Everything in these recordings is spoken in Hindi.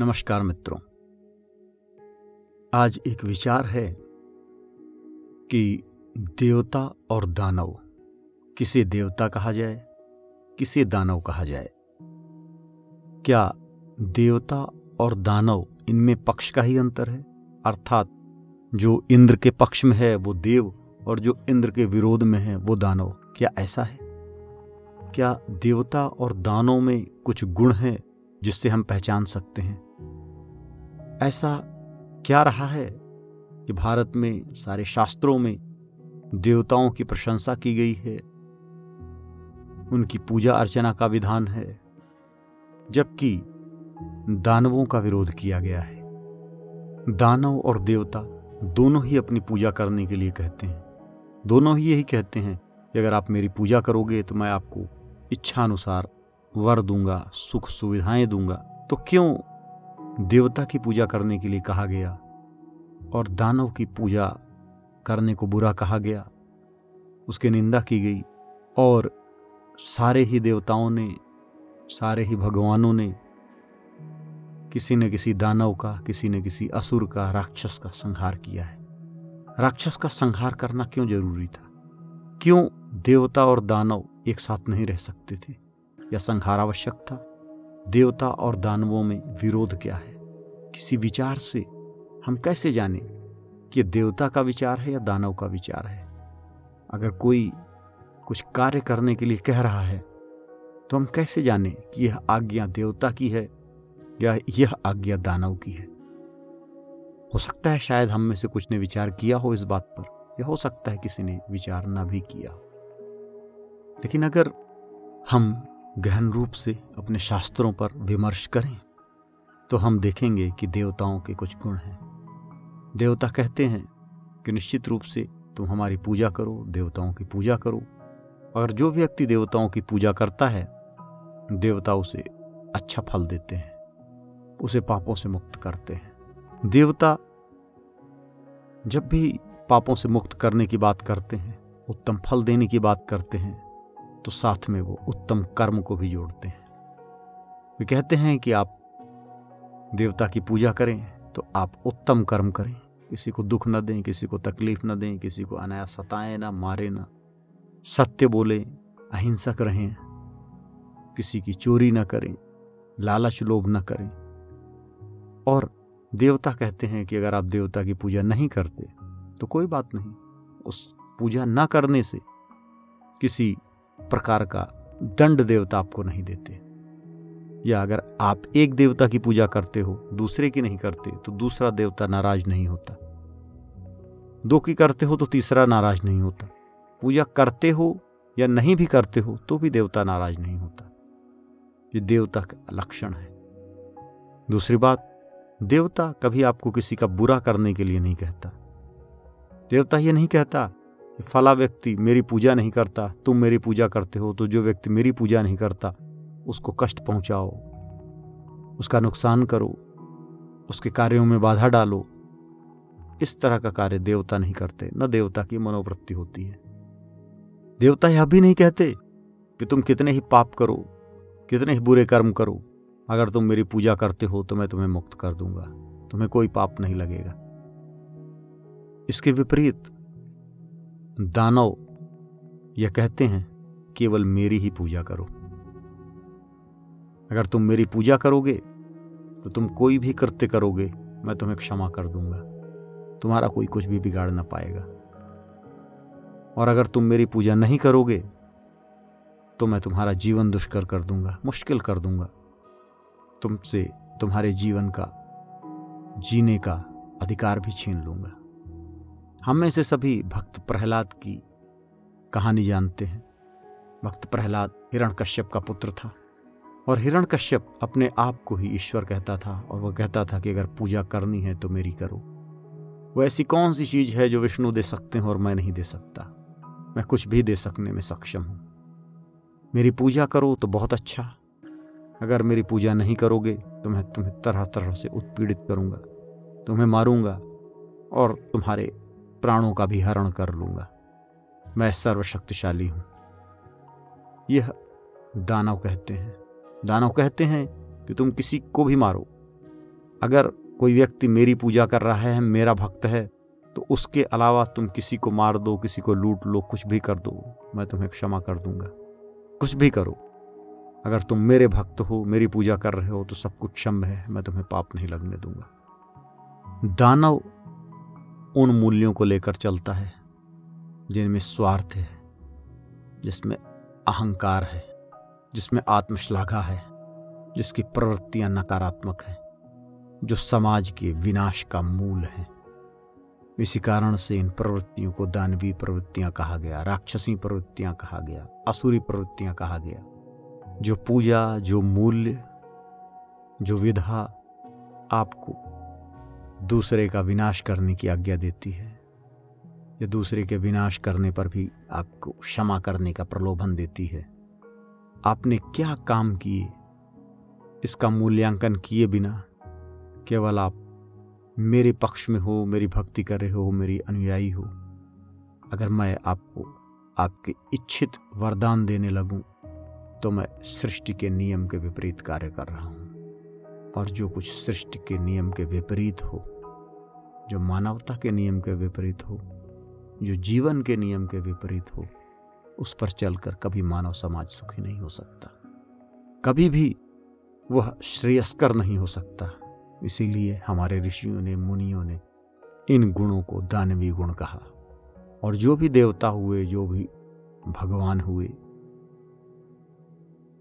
नमस्कार मित्रों। आज एक विचार है कि देवता और दानव किसे देवता कहा जाए, किसे दानव कहा जाए? क्या देवता और दानव इनमें पक्ष का ही अंतर है? अर्थात जो इंद्र के पक्ष में है, वो देव और जो इंद्र के विरोध में है, वो दानव। क्या ऐसा है? क्या देवता और दानों में कुछ गुण हैं जिससे हम पहचान सकते हैं? ऐसा क्या रहा है कि भारत में, सारे शास्त्रों में देवताओं की प्रशंसा की गई है? उनकी पूजा अर्चना का विधान है, जबकि दानवों का विरोध किया गया है। दानव और देवता दोनों ही अपनी पूजा करने के लिए कहते हैं। दोनों ही यही कहते हैं कि अगर आप मेरी पूजा करोगे तो मैं आपको इच्छानुसार वर दूँगा सुख सुविधाएँ दूँगा। तो क्यों देवता की पूजा करने के लिए कहा गया और दानव की पूजा करने को बुरा कहा गया। उसकी निंदा की गई और सारे ही देवताओं ने, सारे ही भगवानों ने किसी न किसी दानव का, किसी न किसी असुर का, राक्षस का संहार किया है। राक्षस का संहार करना क्यों ज़रूरी था? क्यों देवता और दानव एक साथ नहीं रह सकते थे? या संहार आवश्यक था। देवता और दानवों में विरोध क्या है? किसी विचार से हम कैसे जाने कि देवता का विचार है या दानव का विचार है? अगर कोई कुछ कार्य करने के लिए कह रहा है तो हम कैसे जाने कि यह आज्ञा देवता की है या यह आज्ञा दानव की है? हो सकता है शायद हम में से कुछ ने विचार किया हो इस बात पर, या हो सकता है किसी ने विचार ना भी किया लेकिन अगर हम गहन रूप से अपने शास्त्रों पर विमर्श करें तो हम देखेंगे कि देवताओं के कुछ गुण हैं। देवता कहते हैं कि निश्चित रूप से तुम हमारी पूजा करो, देवताओं की पूजा करो। और जो व्यक्ति देवताओं की पूजा करता है, देवता उसे अच्छा फल देते हैं, उसे पापों से मुक्त करते हैं। देवता जब भी पापों से मुक्त करने की बात करते हैं, उत्तम फल देने की बात करते हैं तो साथ में वो उत्तम कर्म को भी जोड़ते हैं। वे कहते हैं कि आप देवता की पूजा करें तो आप उत्तम कर्म करें। किसी को दुख न दें, किसी को तकलीफ़ न दें, किसी को अनाया सताएँ ना, मारे ना। सत्य बोले, अहिंसक रहें। किसी की चोरी न करें, लालच लोभ न करें। और देवता कहते हैं कि अगर आप देवता की पूजा नहीं करते तो कोई बात नहीं। उस पूजा न करने से किसी प्रकार का दंड देवता आपको नहीं देते। या अगर आप एक देवता की पूजा करते हो, दूसरे की नहीं करते तो दूसरा देवता नाराज़ नहीं होता। दो की करते हो तो तीसरा नाराज़ नहीं होता। पूजा करते हो या नहीं भी करते हो तो भी देवता नाराज़ नहीं होता। ये देवता का लक्षण है। दूसरी बात, देवता कभी आपको किसी का बुरा करने के लिए नहीं कहता। देवता ये नहीं कहता फला व्यक्ति मेरी पूजा नहीं करता, तुम मेरी पूजा करते हो तो जो व्यक्ति मेरी पूजा नहीं करता, उसको कष्ट पहुंचाओ। उसका नुकसान करो, उसके कार्यों में बाधा डालो। इस तरह का कार्य देवता नहीं करते, न देवता की मनोवृत्ति होती है। देवता यह भी नहीं कहते कि तुम कितने ही पाप करो, कितने ही बुरे कर्म करो, अगर तुम मेरी पूजा करते हो तो मैं तुम्हें मुक्त कर दूँगा, तुम्हें कोई पाप नहीं लगेगा। इसके विपरीत दानव, यह कहते हैं, केवल मेरी ही पूजा करो। अगर तुम मेरी पूजा करोगे तो तुम कोई भी कृत्य करोगे, मैं तुम्हें क्षमा कर दूँगा। तुम्हारा कोई कुछ भी बिगाड़ ना पाएगा। और अगर तुम मेरी पूजा नहीं करोगे तो मैं तुम्हारा जीवन दुष्कर कर दूँगा, मुश्किल कर दूँगा। तुमसे तुम्हारे जीवन का, जीने का अधिकार भी छीन लूँगा। हम में से सभी भक्त प्रहलाद की कहानी जानते हैं। भक्त प्रहलाद हिरण कश्यप का पुत्र था और हिरण कश्यप अपने आप को ही ईश्वर कहता था और वह कहता था कि अगर पूजा करनी है तो मेरी करो। वो ऐसी कौन सी चीज़ है जो विष्णु दे सकते हैं और मैं नहीं दे सकता? मैं कुछ भी दे सकने में सक्षम हूँ। मेरी पूजा करो तो बहुत अच्छा। अगर मेरी पूजा नहीं करोगे तो मैं तुम्हें तरह तरह से उत्पीड़ित करूँगा, तुम्हें मारूँगा और तुम्हारे प्राणों का भी हरण कर लूँगा। मैं सर्वशक्तिशाली हूँ। यह दानव कहते हैं। दानव कहते हैं कि तुम किसी को भी मारो। अगर कोई व्यक्ति मेरी पूजा कर रहा है, मेरा भक्त है तो उसके अलावा तुम किसी को मार दो, किसी को लूट लो, कुछ भी कर दो, मैं तुम्हें क्षमा कर दूँगा। कुछ भी करो। अगर तुम मेरे भक्त हो, मेरी पूजा कर रहे हो तो सब कुछ क्षम है, मैं तुम्हें पाप नहीं लगने दूँगा। दानव उन मूल्यों को लेकर चलता है, जिनमें स्वार्थ है, जिसमें अहंकार है, जिसमें आत्मश्लाघा है, जिसकी प्रवृत्तियाँ नकारात्मक हैं, जो समाज के विनाश का मूल है। इसी कारण से इन प्रवृत्तियों को दानवी प्रवृत्तियाँ कहा गया, राक्षसी प्रवृत्तियाँ कहा गया, असुरी प्रवृत्तियाँ कहा गया। जो पूजा, जो मूल्य, जो विधा आपको दूसरे का विनाश करने की आज्ञा देती है, या दूसरे के विनाश करने पर भी आपको क्षमा करने का प्रलोभन देती है। आपने क्या काम किए? इसका मूल्यांकन किए बिना केवल आप मेरे पक्ष में हो, मेरी भक्ति कर रहे हो, मेरी अनुयायी हो। अगर मैं आपको आपके इच्छित वरदान देने लगूं तो मैं सृष्टि के नियम के विपरीत कार्य कर रहा हूँ। और जो कुछ सृष्टि के नियम के विपरीत हो, जो मानवता के नियम के विपरीत हो, जो जीवन के नियम के विपरीत हो, उस पर चलकर कभी मानव समाज सुखी नहीं हो सकता। कभी भी वह श्रेयस्कर नहीं हो सकता। इसीलिए हमारे ऋषियों ने, मुनियों ने इन गुणों को दानवी गुण कहा। और जो भी देवता हुए, जो भी भगवान हुए,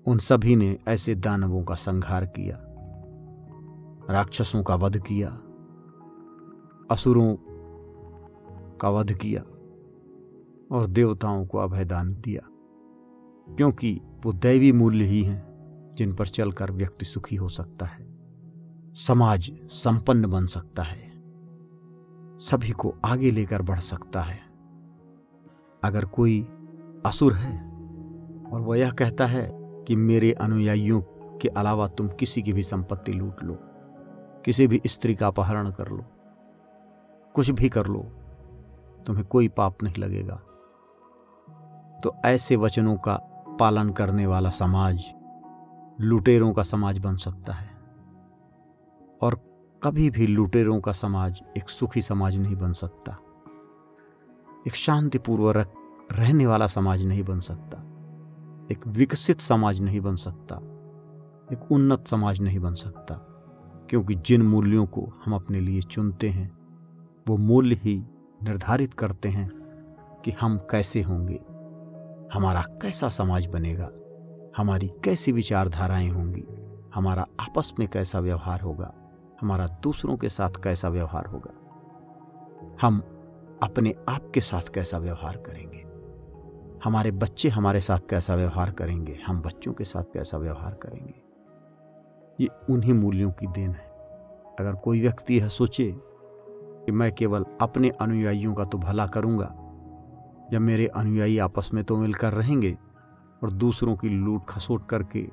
उन सभी ने ऐसे दानवों का संहार किया। राक्षसों का वध किया, असुरों का वध किया और देवताओं को अभयदान दिया, क्योंकि वो दैवी मूल्य ही हैं जिन पर चलकर व्यक्ति सुखी हो सकता है, समाज संपन्न बन सकता है, सभी को आगे लेकर बढ़ सकता है। अगर कोई असुर है और वह यह कहता है कि मेरे अनुयायियों के अलावा तुम किसी की भी संपत्ति लूट लो किसी भी स्त्री का अपहरण कर लो, कुछ भी कर लो, तुम्हें कोई पाप नहीं लगेगा। तो ऐसे वचनों का पालन करने वाला समाज लुटेरों का समाज बन सकता है। और कभी भी लुटेरों का समाज एक सुखी समाज नहीं बन सकता। एक शांतिपूर्वक रहने वाला समाज नहीं बन सकता। एक विकसित समाज नहीं बन सकता। एक उन्नत समाज नहीं बन सकता। क्योंकि जिन मूल्यों को हम अपने लिए चुनते हैं, वो मूल्य ही निर्धारित करते हैं कि हम कैसे होंगे। हमारा कैसा समाज बनेगा? हमारी कैसी विचारधाराएँ होंगी? हमारा आपस में कैसा व्यवहार होगा? हमारा दूसरों के साथ कैसा व्यवहार होगा? हम अपने आप के साथ कैसा व्यवहार करेंगे? हमारे बच्चे हमारे साथ कैसा व्यवहार करेंगे? हम बच्चों के साथ कैसा व्यवहार करेंगे? ये उन्हीं मूल्यों की देन है। अगर कोई व्यक्ति यह सोचे कि मैं केवल अपने अनुयायियों का तो भला करूँगा, या मेरे अनुयायी आपस में तो मिलकर रहेंगे और दूसरों की लूट खसोट करके,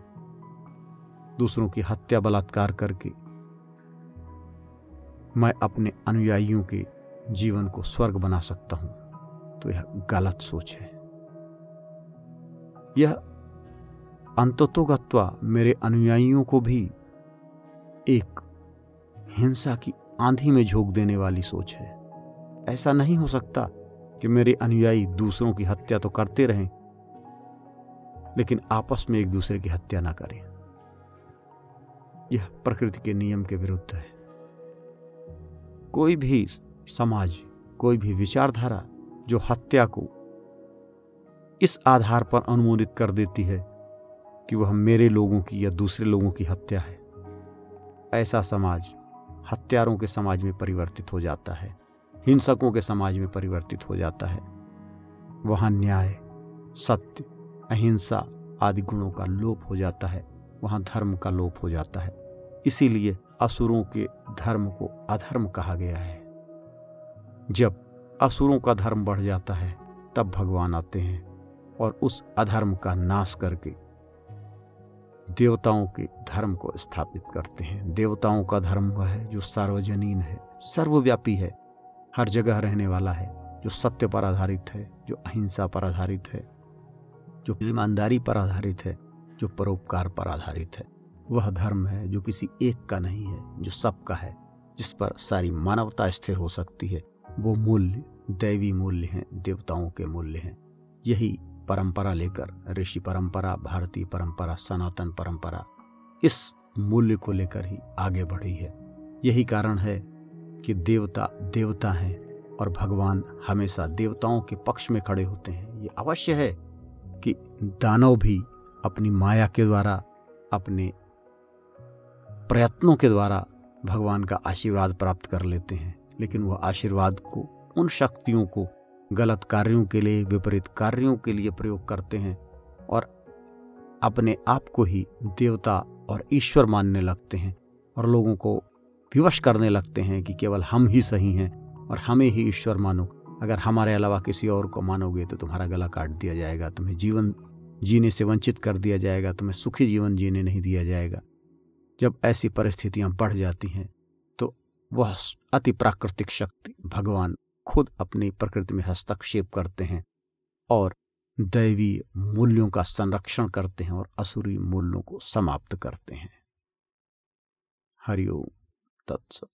दूसरों की हत्या बलात्कार करके, मैं अपने अनुयायियों के जीवन को स्वर्ग बना सकता हूँ तो यह गलत सोच है। यह अंततोगत्वा मेरे अनुयायियों को भी एक हिंसा की आंधी में झोंक देने वाली सोच है। ऐसा नहीं हो सकता कि मेरे अनुयायी दूसरों की हत्या तो करते रहें, लेकिन आपस में एक दूसरे की हत्या ना करें। यह प्रकृति के नियम के विरुद्ध है। कोई भी समाज, कोई भी विचारधारा जो हत्या को इस आधार पर अनुमोदित कर देती है कि वह मेरे लोगों की या दूसरे लोगों की हत्या है। ऐसा समाज हत्यारों के समाज में परिवर्तित हो जाता है। हिंसकों के समाज में परिवर्तित हो जाता है। वहाँ न्याय, सत्य, अहिंसा आदि गुणों का लोप हो जाता है। वहाँ धर्म का लोप हो जाता है। इसीलिए असुरों के धर्म को अधर्म कहा गया है। जब असुरों का धर्म बढ़ जाता है, तब भगवान आते हैं और उस अधर्म का नाश करके देवताओं के धर्म को स्थापित करते हैं। देवताओं का धर्म वह है जो सार्वजनीन है, सर्वव्यापी है, हर जगह रहने वाला है, जो सत्य पर आधारित है, जो अहिंसा पर आधारित है, जो ईमानदारी पर आधारित है, जो परोपकार पर आधारित है। वह धर्म है जो किसी एक का नहीं है, जो सबका है, जिस पर सारी मानवता स्थिर हो सकती है। वो मूल्य दैवी मूल्य हैं, देवताओं के मूल्य हैं। यही परंपरा लेकर, ऋषि परंपरा, भारतीय परंपरा, सनातन परंपरा, इस मूल्य को लेकर ही आगे बढ़ी है। यही कारण है कि देवता देवता हैं और भगवान हमेशा देवताओं के पक्ष में खड़े होते हैं। ये अवश्य है कि दानव भी अपनी माया के द्वारा, अपने प्रयत्नों के द्वारा भगवान का आशीर्वाद प्राप्त कर लेते हैं। लेकिन वह आशीर्वाद को, उन शक्तियों को गलत कार्यों के लिए, विपरीत कार्यों के लिए प्रयोग करते हैं और अपने आप को ही देवता और ईश्वर मानने लगते हैं और लोगों को विवश करने लगते हैं कि केवल हम ही सही हैं और हमें ही ईश्वर मानो। अगर हमारे अलावा किसी और को मानोगे तो तुम्हारा गला काट दिया जाएगा, तुम्हें जीवन जीने से वंचित कर दिया जाएगा, तुम्हें सुखी जीवन जीने नहीं दिया जाएगा। जब ऐसी परिस्थितियाँ बढ़ जाती हैं तो वह अति प्राकृतिक शक्ति, भगवान खुद अपनी प्रकृति में हस्तक्षेप करते हैं और दैवी मूल्यों का संरक्षण करते हैं और असुरी मूल्यों को समाप्त करते हैं। हरिओम तत्सत।